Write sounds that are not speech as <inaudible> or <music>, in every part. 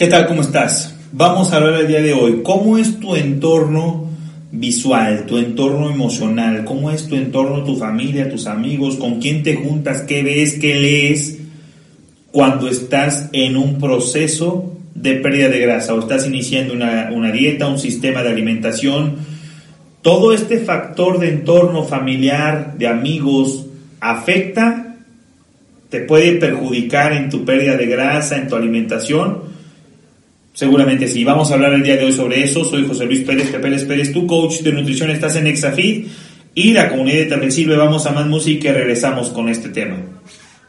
¿Qué tal? ¿Cómo estás? Vamos a hablar el día de hoy. ¿Cómo es tu entorno visual, tu entorno emocional? ¿Cómo es tu entorno, tu familia, tus amigos? ¿Con quién te juntas? ¿Qué ves? ¿Qué lees? Cuando estás en un proceso de pérdida de grasa o estás iniciando una, una dieta, un sistema de alimentación. Todo este factor de entorno familiar, de amigos, afecta, te puede perjudicar en tu pérdida de grasa, en tu alimentación. Seguramente sí. Vamos a hablar el día de hoy sobre eso. Soy José Luis Pérez Pérez Pérez, tu coach de nutrición. Estás en Exafit y la comunidad de Tablesirve. Vamos a más música y regresamos con este tema.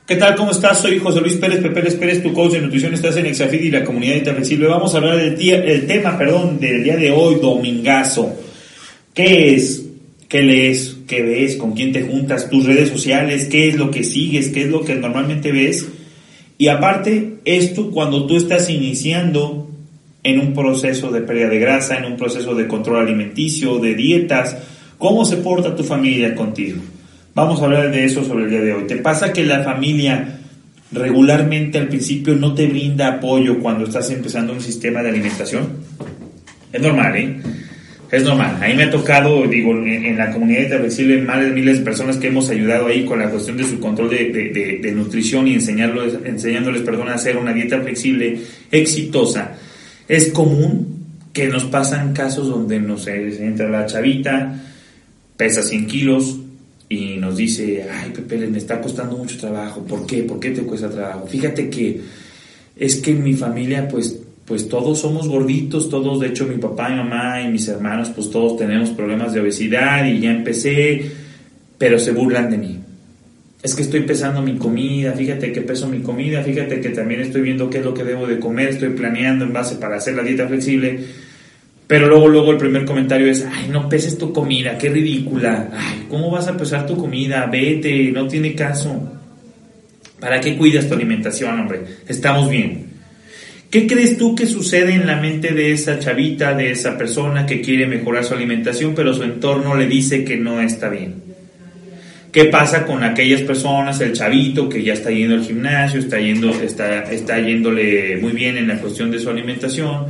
¿Qué tal? ¿Cómo estás? Soy José Luis Pérez Pérez Pérez, tu coach de nutrición. Estás en Exafit y la comunidad de Tablesirve. Vamos a hablar del día, el tema, perdón, del día de hoy, domingazo. ¿Qué es? ¿Qué lees? ¿Qué ves? ¿Con quién te juntas? ¿Tus redes sociales? ¿Qué es lo que sigues? ¿Qué es lo que normalmente ves? Y aparte, esto cuando tú estás iniciando en un proceso de pérdida de grasa, en un proceso de control alimenticio, de dietas, ¿cómo se porta tu familia contigo? Vamos a hablar de eso sobre el día de hoy. ¿Te pasa que la familia regularmente al principio no te brinda apoyo cuando estás empezando un sistema de alimentación? Es normal, ¿eh? Es normal. A mí me ha tocado, digo, en, en la comunidad de más de miles de personas que hemos ayudado ahí con la cuestión de su control de, de, de, de nutrición y enseñándoles perdón, a hacer una dieta flexible exitosa. Es común que nos pasan casos donde, no sé, se entra la chavita, pesa 100 kilos y nos dice, ay Pepe, me está costando mucho trabajo. ¿Por qué? ¿Por qué te cuesta trabajo? Fíjate que es que en mi familia, pues pues todos somos gorditos, todos, de hecho mi papá, mi mamá y mis hermanos, pues todos tenemos problemas de obesidad y ya empecé, pero se burlan de mí. Es que estoy pesando mi comida, fíjate que peso mi comida, fíjate que también estoy viendo qué es lo que debo de comer, estoy planeando en base para hacer la dieta flexible, pero luego, luego el primer comentario es, ay, no peses tu comida, qué ridícula, ay, ¿cómo vas a pesar tu comida? Vete, no tiene caso. ¿Para qué cuidas tu alimentación, hombre? Estamos bien. ¿Qué crees tú que sucede en la mente de esa chavita, de esa persona que quiere mejorar su alimentación, pero su entorno le dice que no está bien? ¿Qué pasa con aquellas personas, el chavito que ya está yendo al gimnasio, está, yendo, está, está yéndole muy bien en la cuestión de su alimentación,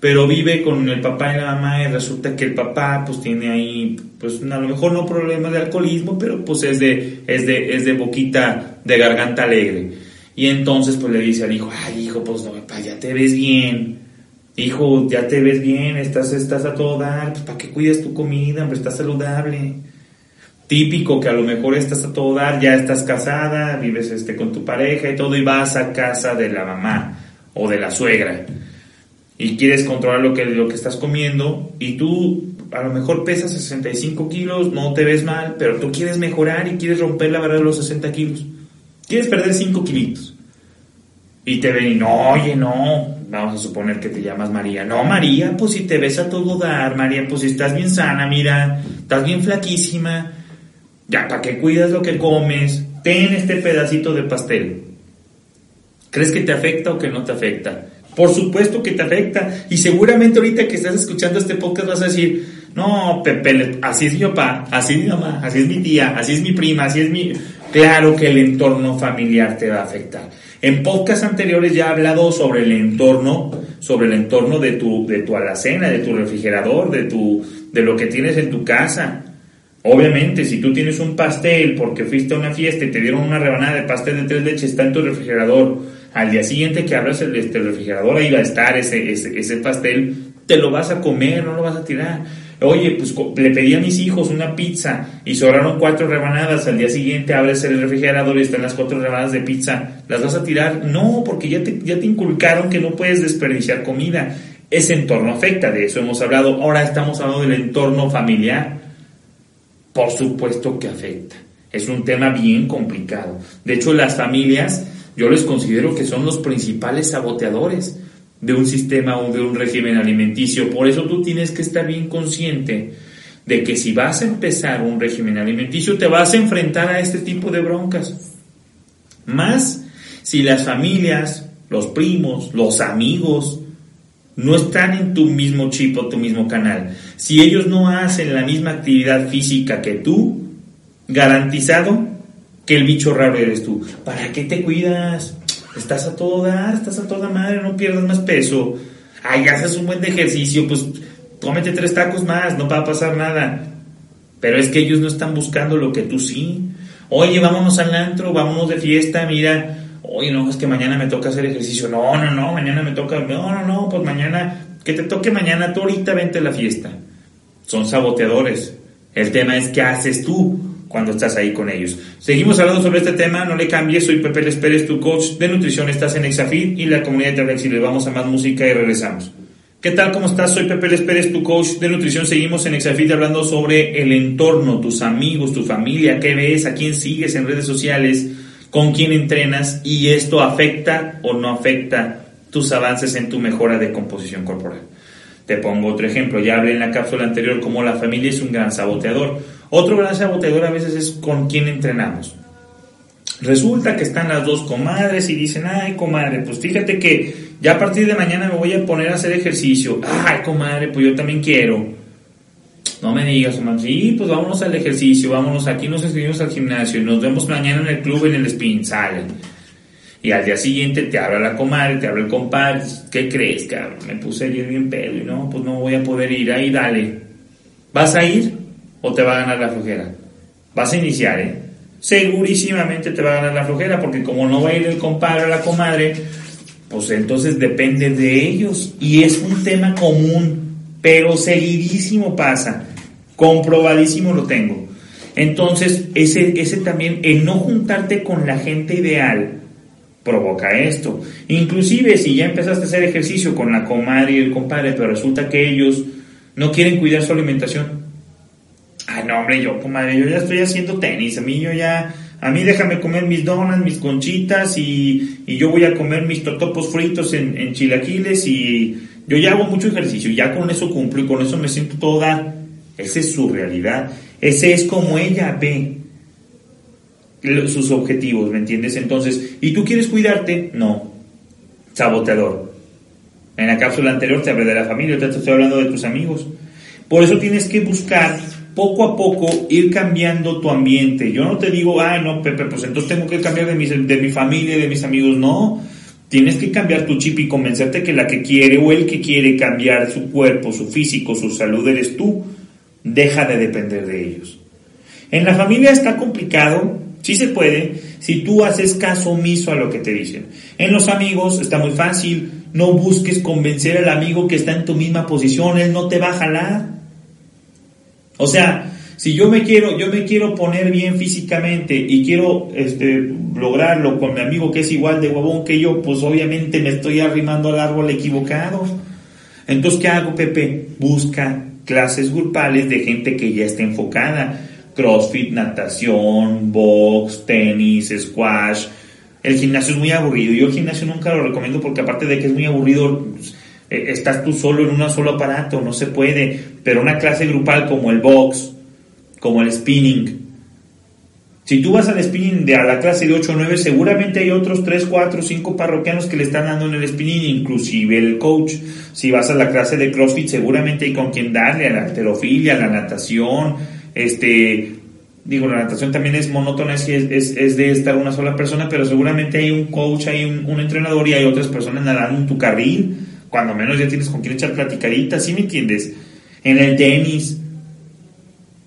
pero vive con el papá y la mamá y resulta que el papá pues tiene ahí, pues a lo mejor no problemas de alcoholismo, pero pues es de, es de, es de boquita, de garganta alegre. Y entonces pues le dice al hijo, ay hijo, pues no, papá, ya te ves bien. Hijo, ya te ves bien, estás, estás a todo dar, pues para qué cuidas tu comida, hombre, estás saludable. Típico que a lo mejor estás a todo dar, ya estás casada, vives este con tu pareja y todo, y vas a casa de la mamá o de la suegra. Y quieres controlar lo que, lo que estás comiendo, y tú a lo mejor pesas 65 kilos, no te ves mal, pero tú quieres mejorar y quieres romper la barrera de los 60 kilos. Quieres perder 5 kilitos. Y te ven y no, oye, no, vamos a suponer que te llamas María. No, María, pues si te ves a todo dar, María, pues si estás bien sana, mira, estás bien flaquísima. Ya, ¿para qué cuidas lo que comes? Ten este pedacito de pastel. ¿Crees que te afecta o que no te afecta? Por supuesto que te afecta. Y seguramente ahorita que estás escuchando este podcast vas a decir, no, Pepe, así es mi papá, así es mi mamá, así es mi tía, así es mi prima, así es mi... Claro que el entorno familiar te va a afectar. En podcasts anteriores ya he hablado sobre el entorno, sobre el entorno de tu, de tu alacena, de tu refrigerador, de, tu, de lo que tienes en tu casa. Obviamente, si tú tienes un pastel porque fuiste a una fiesta y te dieron una rebanada de pastel de tres leches, está en tu refrigerador. Al día siguiente que abras el, este, refrigerador, ahí va a estar ese, ese, ese pastel, te lo vas a comer, no lo vas a tirar. Oye, pues le pedí a mis hijos una pizza y sobraron cuatro rebanadas. Al día siguiente abres el refrigerador y están las cuatro rebanadas de pizza. ¿Las vas a tirar? No, porque ya te, ya te inculcaron que no puedes desperdiciar comida. ese entorno afecta, de eso hemos hablado. Ahora estamos hablando del entorno familiar. Por supuesto que afecta. Es un tema bien complicado. De hecho, las familias, yo les considero que son los principales saboteadores de un sistema o de un régimen alimenticio. Por eso tú tienes que estar bien consciente de que si vas a empezar un régimen alimenticio, te vas a enfrentar a este tipo de broncas. Más si las familias, los primos, los amigos, no están en tu mismo chip o tu mismo canal. Si ellos no hacen la misma actividad física que tú, garantizado que el bicho raro eres tú. ¿Para qué te cuidas? Estás a todo dar, estás a toda madre, no pierdas más peso. Ay, haces un buen de ejercicio, pues cómete tres tacos más, no va a pasar nada. Pero es que ellos no están buscando lo que tú sí. Oye, vámonos al antro, vámonos de fiesta, mira. Oye, no, es que mañana me toca hacer ejercicio. No, no, no, mañana me toca. No, no, no, pues mañana, que te toque mañana, tú ahorita vente la fiesta. Son saboteadores. El tema es qué haces tú cuando estás ahí con ellos. Seguimos hablando sobre este tema, no le cambies, soy Pepe Les Pérez, tu coach de nutrición, estás en Exafit y la comunidad de Flexible. Vamos a más música y regresamos. ¿Qué tal? ¿Cómo estás? Soy Pepe Les Pérez, tu coach de nutrición. Seguimos en Exafit hablando sobre el entorno, tus amigos, tu familia, qué ves, a quién sigues en redes sociales, con quién entrenas y esto afecta o no afecta tus avances en tu mejora de composición corporal. Te pongo otro ejemplo, ya hablé en la cápsula anterior cómo la familia es un gran saboteador. Otro gran saboteador a veces es con quién entrenamos. Resulta que están las dos comadres y dicen, ay comadre, pues fíjate que ya a partir de mañana me voy a poner a hacer ejercicio. Ay comadre, pues yo también quiero. No me digas, comadre, sí, pues vámonos al ejercicio, vámonos, aquí nos inscribimos al gimnasio y nos vemos mañana en el club en el spin, sale. Y al día siguiente te habla la comadre, te habla el compadre, ¿qué crees? Me puse ayer bien pedo y no, pues no voy a poder ir, ahí dale. ¿Vas a ir o te va a ganar la flojera? Vas a iniciar, ¿eh? segurísimamente te va a ganar la flojera, porque como no va a ir el compadre o la comadre, pues entonces depende de ellos. Y es un tema común, pero seguidísimo pasa, comprobadísimo lo tengo. Entonces, ese, ese también, el no juntarte con la gente ideal, provoca esto. Inclusive si ya empezaste a hacer ejercicio con la comadre y el compadre, pero resulta que ellos no quieren cuidar su alimentación, Ay, no, hombre, yo, comadre, yo ya estoy haciendo tenis. A mí, yo ya. A mí, déjame comer mis donas, mis conchitas y, y yo voy a comer mis totopos fritos en, en, chilaquiles y yo ya hago mucho ejercicio. Ya con eso cumplo y con eso me siento toda. Esa es su realidad. Ese es como ella ve sus objetivos, ¿me entiendes? Entonces, ¿y tú quieres cuidarte? No. Saboteador. En la cápsula anterior te hablé de la familia, te estoy hablando de tus amigos. Por eso tienes que buscar poco a poco ir cambiando tu ambiente. Yo no te digo, ay, no, Pepe, pues entonces tengo que cambiar de de mi familia, de mis amigos. No, tienes que cambiar tu chip y convencerte que la que quiere o el que quiere cambiar su cuerpo, su físico, su salud eres tú. Deja de depender de ellos. En la familia está complicado, sí se puede, si tú haces caso omiso a lo que te dicen. En los amigos está muy fácil, no busques convencer al amigo que está en tu misma posición, él no te va a jalar. O sea, si yo me quiero, yo me quiero poner bien físicamente y quiero este, lograrlo con mi amigo que es igual de huevón que yo, pues obviamente me estoy arrimando al árbol equivocado. Entonces, ¿qué hago, Pepe? Busca clases grupales de gente que ya está enfocada. Crossfit, natación, box, tenis, squash. El gimnasio es muy aburrido. Yo el gimnasio nunca lo recomiendo porque aparte de que es muy aburrido, eh, estás tú solo en un solo aparato, no se puede, pero una clase grupal como el box, como el spinning, si tú vas al spinning de a la clase de 8 o 9, seguramente hay otros 3, 4, 5 parroquianos que le están dando en el spinning, inclusive el coach. Si vas a la clase de CrossFit, seguramente hay con quien darle a la alterofilia, a la natación, este, digo, la natación también es monótona, es, es, es, de estar una sola persona, pero seguramente hay un coach, hay un, un entrenador y hay otras personas nadando en tu carril cuando menos ya tienes con quien echar platicaditas, ¿sí me entiendes? En el tenis.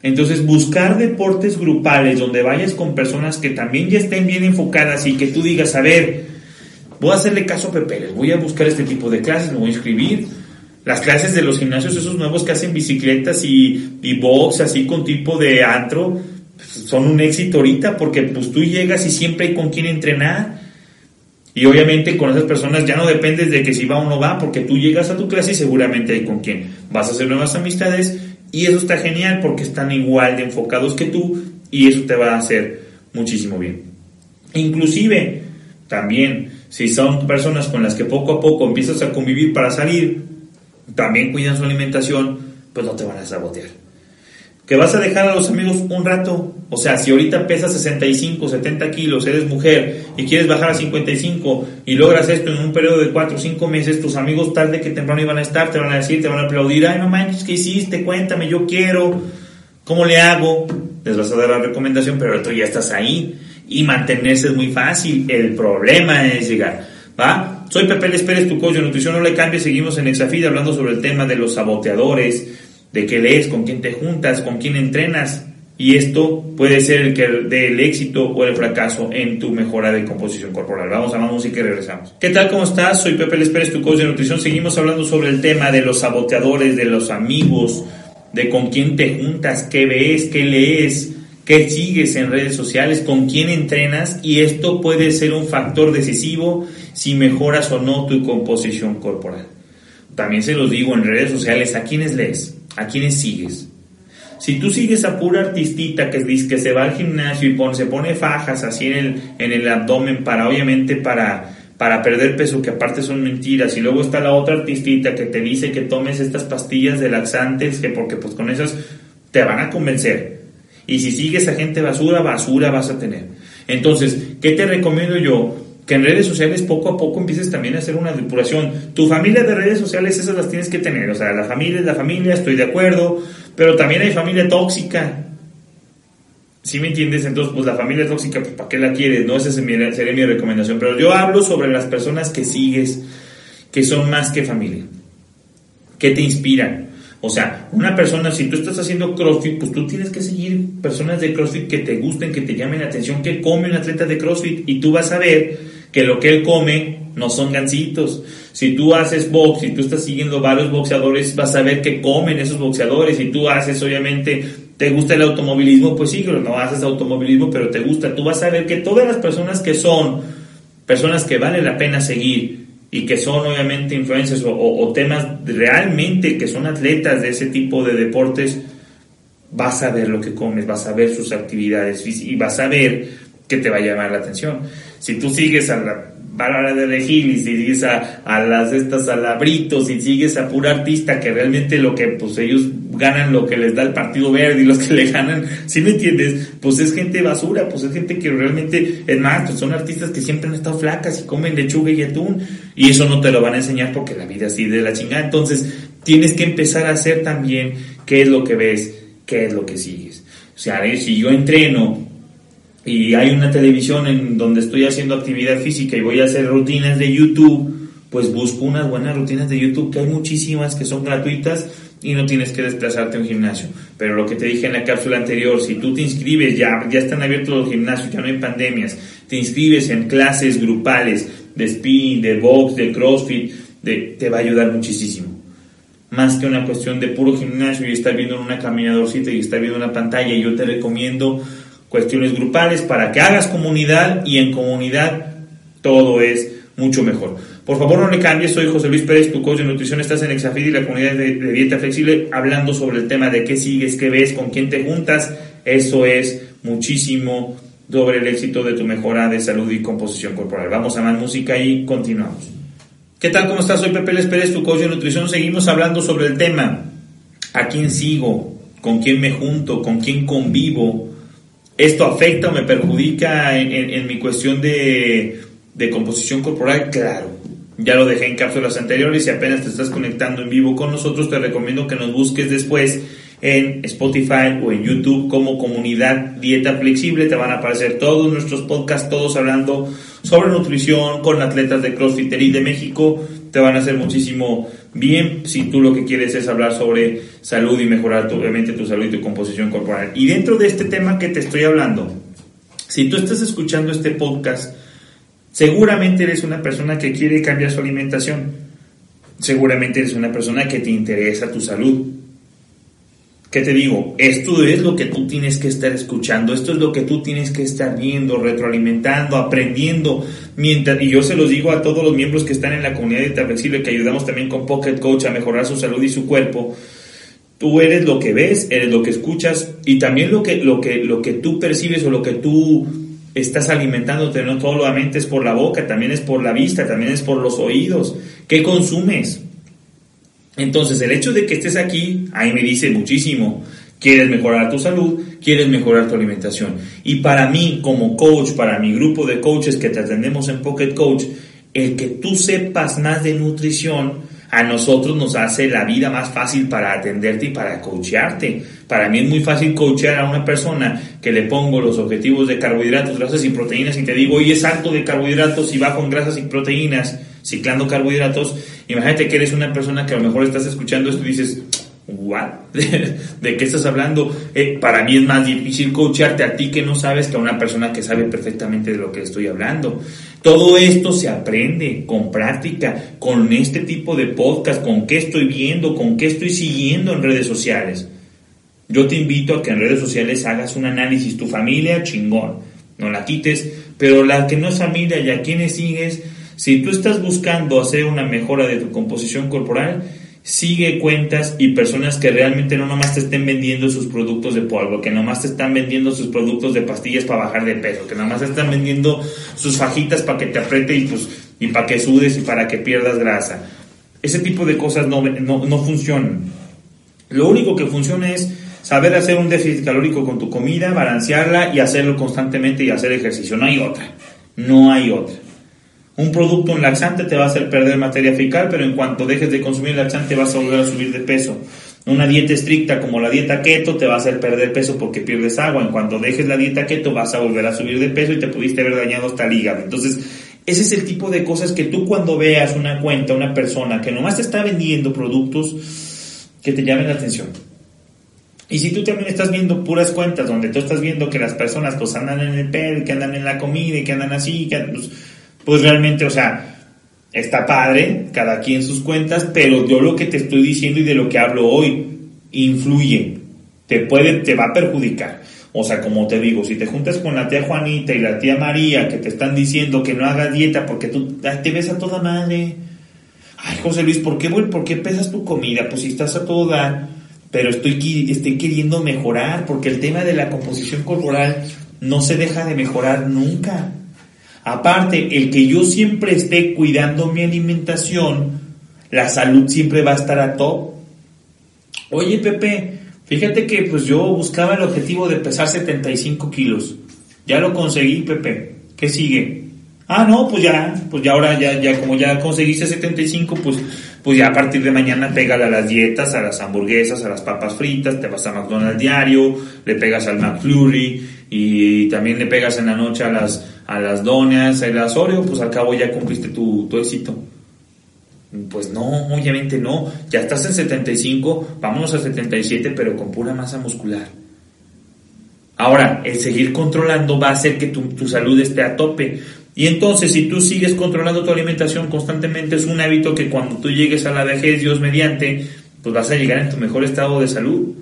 Entonces, buscar deportes grupales donde vayas con personas que también ya estén bien enfocadas y que tú digas, a ver, voy a hacerle caso a Pepe, les voy a buscar este tipo de clases, me voy a inscribir. Las clases de los gimnasios, esos nuevos que hacen bicicletas y, y box, así con tipo de antro, son un éxito ahorita porque pues tú llegas y siempre hay con quien entrenar Y obviamente con esas personas ya no dependes de que si va o no va, porque tú llegas a tu clase y seguramente hay con quien vas a hacer nuevas amistades y eso está genial porque están igual de enfocados que tú y eso te va a hacer muchísimo bien. Inclusive, también, si son personas con las que poco a poco empiezas a convivir para salir, también cuidan su alimentación, pues no te van a sabotear. Que vas a dejar a los amigos un rato, o sea, si ahorita pesas 65, 70 kilos, eres mujer y quieres bajar a 55 y logras esto en un periodo de 4 o 5 meses, tus amigos tarde que temprano iban a estar, te van a decir, te van a aplaudir, ay no manches, ¿qué hiciste? Cuéntame, yo quiero, ¿cómo le hago? Les vas a dar la recomendación, pero tú ya estás ahí y mantenerse es muy fácil, el problema es llegar, ¿va? Soy Pepe Les Pérez, tu coach de nutrición, no le cambies, seguimos en Exafid hablando sobre el tema de los saboteadores, de qué lees, con quién te juntas, con quién entrenas. Y esto puede ser el que dé el éxito o el fracaso en tu mejora de composición corporal. Vamos a la música y regresamos. ¿Qué tal? ¿Cómo estás? Soy Pepe Les Pérez, tu coach de nutrición. Seguimos hablando sobre el tema de los saboteadores, de los amigos, de con quién te juntas, qué ves, qué lees, qué sigues en redes sociales, con quién entrenas. Y esto puede ser un factor decisivo si mejoras o no tu composición corporal. También se los digo en redes sociales, ¿a quiénes lees? ¿A quiénes sigues? Si tú sigues a pura artistita que, dice que se va al gimnasio y se pone fajas así en el, en el abdomen para, obviamente, para, para perder peso, que aparte son mentiras, y luego está la otra artistita que te dice que tomes estas pastillas de laxantes, que porque pues con esas te van a convencer. Y si sigues a gente basura, basura vas a tener. Entonces, ¿qué te recomiendo yo? que en redes sociales poco a poco empieces también a hacer una depuración. Tu familia de redes sociales, esas las tienes que tener. O sea, la familia es la familia, estoy de acuerdo, pero también hay familia tóxica. ¿Sí me entiendes? Entonces, pues la familia tóxica, pues ¿para qué la quieres? No, esa sería mi recomendación. Pero yo hablo sobre las personas que sigues, que son más que familia, que te inspiran. O sea, una persona, si tú estás haciendo CrossFit, pues tú tienes que seguir personas de CrossFit que te gusten, que te llamen la atención, que come un atleta de CrossFit y tú vas a ver que lo que él come no son gancitos. Si tú haces box, si tú estás siguiendo varios boxeadores, vas a ver que comen esos boxeadores. Si tú haces, obviamente, te gusta el automovilismo, pues sí, no haces automovilismo, pero te gusta. Tú vas a ver que todas las personas que son personas que vale la pena seguir y que son obviamente influencers o, o temas realmente que son atletas de ese tipo de deportes, vas a ver lo que comes, vas a ver sus actividades y vas a ver que te va a llamar la atención. Si tú sigues a la Bárbara de Regil y si sigues a, a las estas alabritos y sigues a pura artista que realmente lo que pues ellos ganan lo que les da el Partido Verde y los que <laughs> le ganan, si me entiendes? Pues es gente basura, pues es gente que realmente, es más, pues son artistas que siempre han estado flacas y comen lechuga y atún y eso no te lo van a enseñar porque la vida así de la chingada. Entonces tienes que empezar a hacer también qué es lo que ves, qué es lo que sigues. O sea, si yo entreno y hay una televisión en donde estoy haciendo actividad física y voy a hacer rutinas de YouTube, pues busco unas buenas rutinas de YouTube, que hay muchísimas que son gratuitas y no tienes que desplazarte a un gimnasio. Pero lo que te dije en la cápsula anterior, si tú te inscribes, ya, ya están abiertos los gimnasios, ya no hay pandemias, te inscribes en clases grupales de spin, de box, de crossfit, de, te va a ayudar muchísimo. Más que una cuestión de puro gimnasio y estar viendo en una caminadorcita y estar viendo una pantalla, yo te recomiendo cuestiones grupales para que hagas comunidad y en comunidad todo es mucho mejor. Por favor, no le cambies. Soy José Luis Pérez, tu coach de nutrición. Estás en Exafid y la comunidad de, dieta flexible, hablando sobre el tema de qué sigues, qué ves, con quién te juntas. Eso es muchísimo sobre el éxito de tu mejora de salud y composición corporal. Vamos a más música y continuamos. ¿Qué tal? ¿Cómo estás? Soy Pepe Les tu coach de nutrición. Seguimos hablando sobre el tema. ¿A quién sigo? ¿Con quién me junto? ¿Con quién convivo? ¿Esto afecta o me perjudica en, mi cuestión de, composición corporal? Claro. Ya lo dejé en cápsulas anteriores y apenas te estás conectando en vivo con nosotros, te recomiendo que nos busques después en Spotify o en YouTube como comunidad Dieta Flexible. Te van a aparecer todos nuestros podcasts, todos hablando sobre nutrición con atletas de CrossFit de México. Te van a hacer muchísimo bien si tú lo que quieres es hablar sobre salud y mejorar obviamente tu salud y tu composición corporal. Y dentro de este tema que te estoy hablando, si tú estás escuchando este podcast, seguramente eres una persona que quiere cambiar su alimentación. Seguramente eres una persona que te interesa tu salud ¿qué te digo? Esto es lo que tú tienes que estar escuchando, esto es lo que tú tienes que estar viendo, retroalimentando, aprendiendo. Mientras, y yo se los digo a todos los miembros que están en la comunidad de Flexible, que ayudamos también con Pocket Coach a mejorar su salud y su cuerpo. Tú eres lo que ves, eres lo que escuchas y también lo que, lo que, lo que tú percibes o lo que tú estás alimentándote, no solamente es por la boca, también es por la vista, también es por los oídos. ¿Qué consumes? Entonces, el hecho de que estés aquí, ahí me dice muchísimo. Quieres mejorar tu salud, quieres mejorar tu alimentación. Y para mí, como coach, para mi grupo de coaches que te atendemos en Pocket Coach, el que tú sepas más de nutrición, a nosotros nos hace la vida más fácil para atenderte y para coachearte. Para mí es muy fácil coachear a una persona que le pongo los objetivos de carbohidratos, grasas y proteínas y te digo, oye, es alto de carbohidratos y bajo en grasas y proteínas, ciclando carbohidratos. Imagínate que eres una persona que a lo mejor estás escuchando esto y dices, ¿what? <laughs> ¿De qué estás hablando? Eh, para mí es más difícil coachearte a ti que no sabes que a una persona que sabe perfectamente de lo que estoy hablando. Todo esto se aprende con práctica, con este tipo de podcast, con qué estoy viendo, con qué estoy siguiendo en redes sociales. Yo te invito a que en redes sociales hagas un análisis. Tu familia, chingón, no la quites, pero la que no es familia y a quienes sigues, si tú estás buscando hacer una mejora de tu composición corporal, sigue cuentas y personas que realmente no nomás te estén vendiendo sus productos de polvo, que nomás te están vendiendo sus productos de pastillas para bajar de peso, que nomás te están vendiendo sus fajitas para que te apriete y, pues, y para que sudes y para que pierdas grasa. Ese tipo de cosas no, no, no funcionan. Lo único que funciona es saber hacer un déficit calórico con tu comida, balancearla y hacerlo constantemente y hacer ejercicio. No hay otra. No hay otra. Un producto, un laxante, te va a hacer perder materia fecal, pero en cuanto dejes de consumir laxante vas a volver a subir de peso. Una dieta estricta como la dieta keto te va a hacer perder peso porque pierdes agua. En cuanto dejes la dieta keto vas a volver a subir de peso y te pudiste haber dañado hasta el hígado. Entonces, ese es el tipo de cosas que tú cuando veas una cuenta, una persona que nomás te está vendiendo productos que te llamen la atención. Y si tú también estás viendo puras cuentas donde tú estás viendo que las personas pues andan en el pedo, que andan en la comida que andan así, que pues, pues realmente, o sea, está padre, cada quien sus cuentas, pero yo lo que te estoy diciendo y de lo que hablo hoy influye, te puede, te va a perjudicar. O sea, como te digo, si te juntas con la tía Juanita y la tía María que te están diciendo que no hagas dieta porque tú te ves a toda madre. Ay, José Luis, ¿por qué, ¿por qué pesas tu comida? Pues si estás a todo dar, pero estoy, estoy queriendo mejorar porque el tema de la composición corporal no se deja de mejorar nunca. Aparte, el que yo siempre esté cuidando mi alimentación, la salud siempre va a estar a top. Oye, Pepe, fíjate que pues yo buscaba el objetivo de pesar 75 kilos. Ya lo conseguí, Pepe. ¿Qué sigue? Ah, no, pues ya, pues ya ahora ya, ya como ya conseguiste 75, pues, pues ya a partir de mañana pégale a las dietas, a las hamburguesas, a las papas fritas, te vas a McDonald's diario, le pegas al McFlurry y también le pegas en la noche a las a las donas, a las Oreo, pues al cabo ya cumpliste tu, tu éxito. Pues no, obviamente no. Ya estás en 75, vámonos a 77, pero con pura masa muscular. Ahora, el seguir controlando va a hacer que tu, tu, salud esté a tope. Y entonces, si tú sigues controlando tu alimentación constantemente, es un hábito que cuando tú llegues a la vejez, Dios mediante, pues vas a llegar en tu mejor estado de salud.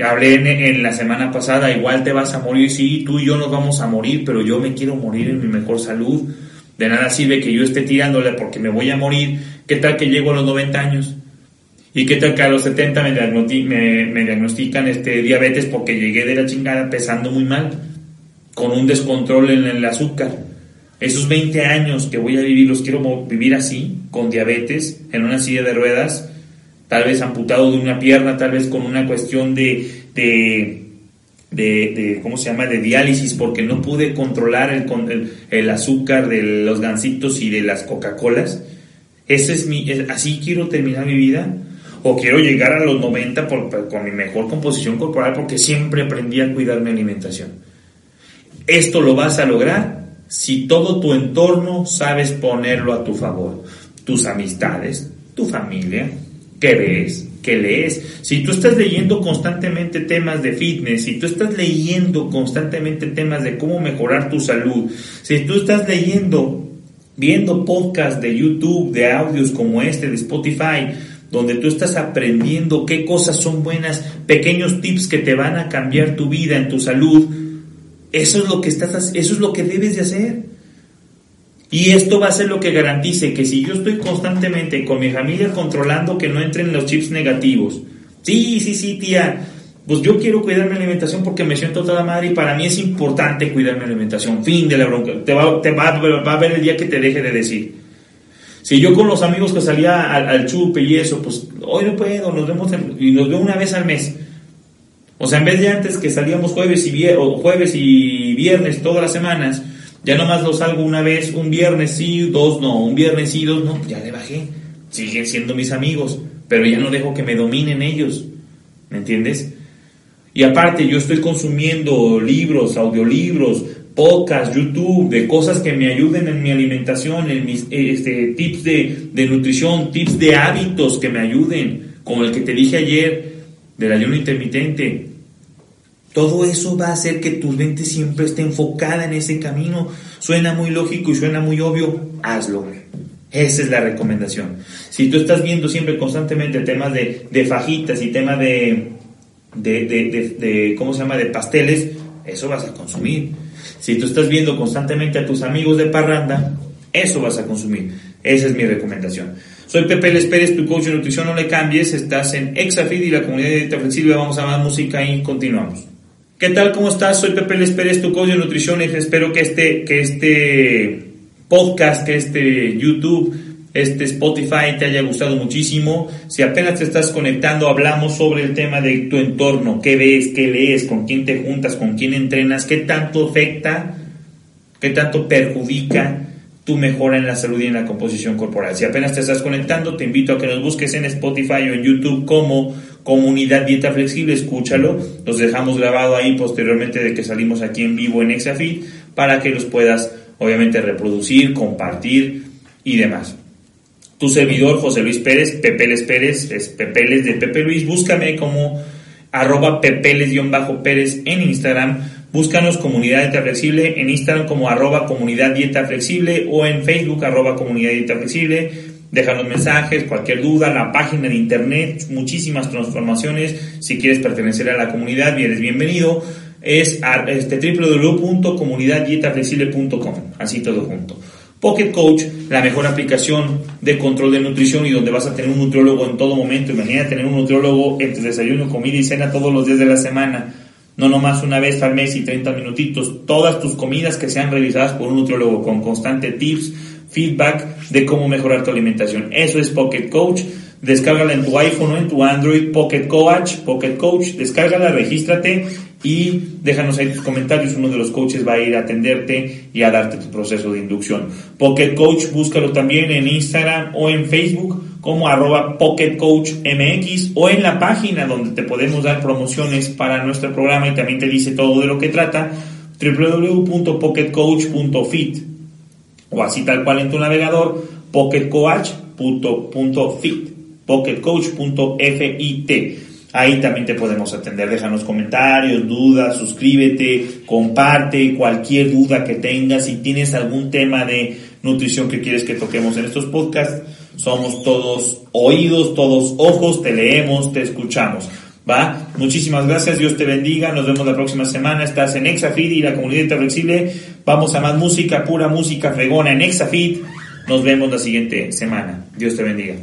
Hablé en, la semana pasada, igual te vas a morir, sí, tú y yo nos vamos a morir, pero yo me quiero morir en mi mejor salud. De nada sirve que yo esté tirándole porque me voy a morir. ¿Qué tal que llego a los 90 años? ¿Y qué tal que a los 70 me, me, diagnostican este diabetes porque llegué de la chingada pesando muy mal, con un descontrol en el azúcar? Esos 20 años que voy a vivir los quiero vivir así, con diabetes, en una silla de ruedas, tal vez amputado de una pierna, tal vez con una cuestión de, de, de, ¿cómo se llama?, de diálisis, porque no pude controlar el, el, azúcar de los gansitos y de las Coca-Colas. Ese es mi, así quiero terminar mi vida. O quiero llegar a los 90 por, con mi mejor composición corporal porque siempre aprendí a cuidar mi alimentación. Esto lo vas a lograr si todo tu entorno sabes ponerlo a tu favor. Tus amistades, tu familia, qué ves, qué lees. Si tú estás leyendo constantemente temas de fitness, si tú estás leyendo constantemente temas de cómo mejorar tu salud, si tú estás leyendo, viendo podcasts de YouTube, de audios como este, de Spotify, donde tú estás aprendiendo qué cosas son buenas, pequeños tips que te van a cambiar tu vida, en tu salud. Eso es lo que estás, eso es lo que debes de hacer. Y esto va a ser lo que garantice que si yo estoy constantemente con mi familia controlando que no entren los chips negativos. Sí, sí, sí, tía. Pues yo quiero cuidar mi alimentación porque me siento toda madre y para mí es importante cuidar mi alimentación. Fin de la bronca. Te va, te va, va a ver el día que te deje de decir. Si yo con los amigos que salía al, chupe y eso, pues hoy no puedo, nos vemos y nos veo una vez al mes. O sea, en vez de antes que salíamos jueves y, jueves y viernes todas las semanas, ya nomás lo salgo una vez, un viernes sí, dos no, un viernes sí, dos no, ya le bajé. Siguen siendo mis amigos, pero ya no dejo que me dominen ellos. ¿Me entiendes? Y aparte, yo estoy consumiendo libros, audiolibros, podcasts, YouTube, de cosas que me ayuden en mi alimentación, en mis este, tips de, de nutrición, tips de hábitos que me ayuden, como el que te dije ayer del ayuno intermitente. Todo eso va a hacer que tu mente siempre esté enfocada en ese camino. Suena muy lógico y suena muy obvio, hazlo. Esa es la recomendación. Si tú estás viendo siempre constantemente temas de, de fajitas y temas de, de, de, ¿cómo se llama?, de pasteles, eso vas a consumir. Si tú estás viendo constantemente a tus amigos de parranda, eso vas a consumir. Esa es mi recomendación. Soy Pepe Les Pérez, tu coach de nutrición. No le cambies. Estás en Exafid y la comunidad de dieta. Vamos a más música y continuamos. ¿Qué tal? ¿Cómo estás? Soy Pepe Les Pérez, tu coach de nutrición. Espero que este, que este podcast, que este YouTube, este Spotify te haya gustado muchísimo. Si apenas te estás conectando, hablamos sobre el tema de tu entorno, qué ves, qué lees, con quién te juntas, con quién entrenas, qué tanto afecta, qué tanto perjudica tu mejora en la salud y en la composición corporal. Si apenas te estás conectando, te invito a que nos busques en Spotify o en YouTube como Comunidad Dieta Flexible, escúchalo, los dejamos grabado ahí posteriormente de que salimos aquí en vivo en Exafit para que los puedas obviamente reproducir, compartir y demás. Tu servidor José Luis Pérez, Pepeles Pérez, es Pepeles de Pepe Luis, búscame como arroba pepeles-pérez en Instagram, búscanos Comunidad Dieta Flexible en Instagram como arroba Comunidad Dieta Flexible o en Facebook arroba Comunidad Dieta Flexible déjanos mensajes, cualquier duda, la página de internet, muchísimas transformaciones. Si quieres pertenecer a la comunidad, eres bienvenido. Es este, www.comunidaddietaflexible.com, así todo junto. Pocket Coach, la mejor aplicación de control de nutrición y donde vas a tener un nutriólogo en todo momento. Imagina tener un nutriólogo en tu desayuno, comida y cena todos los días de la semana. No nomás una vez al mes y 30 minutitos. Todas tus comidas que sean revisadas por un nutriólogo con constante tips, feedback de cómo mejorar tu alimentación. Eso es Pocket Coach. Descárgala en tu iPhone o en tu Android, Pocket Coach, Pocket Coach, descárgala, regístrate y déjanos ahí tus comentarios. Uno de los coaches va a ir a atenderte y a darte tu proceso de inducción. Pocket Coach, búscalo también en Instagram o en Facebook como arroba Pocket Coach MX o en la página donde te podemos dar promociones para nuestro programa y también te dice todo de lo que trata www.pocketcoach.fit o así tal cual en tu navegador, pocketcoach.fit, pocketcoach.fit. Ahí también te podemos atender. Déjanos comentarios, dudas, suscríbete, comparte cualquier duda que tengas. Si tienes algún tema de nutrición que quieres que toquemos en estos podcasts, somos todos oídos, todos ojos, te leemos, te escuchamos. ¿Va? Muchísimas gracias, Dios te bendiga, nos vemos la próxima semana, estás en Exafit y la comunidad flexible, vamos a más música, pura música fregona en Exafit, nos vemos la siguiente semana, Dios te bendiga.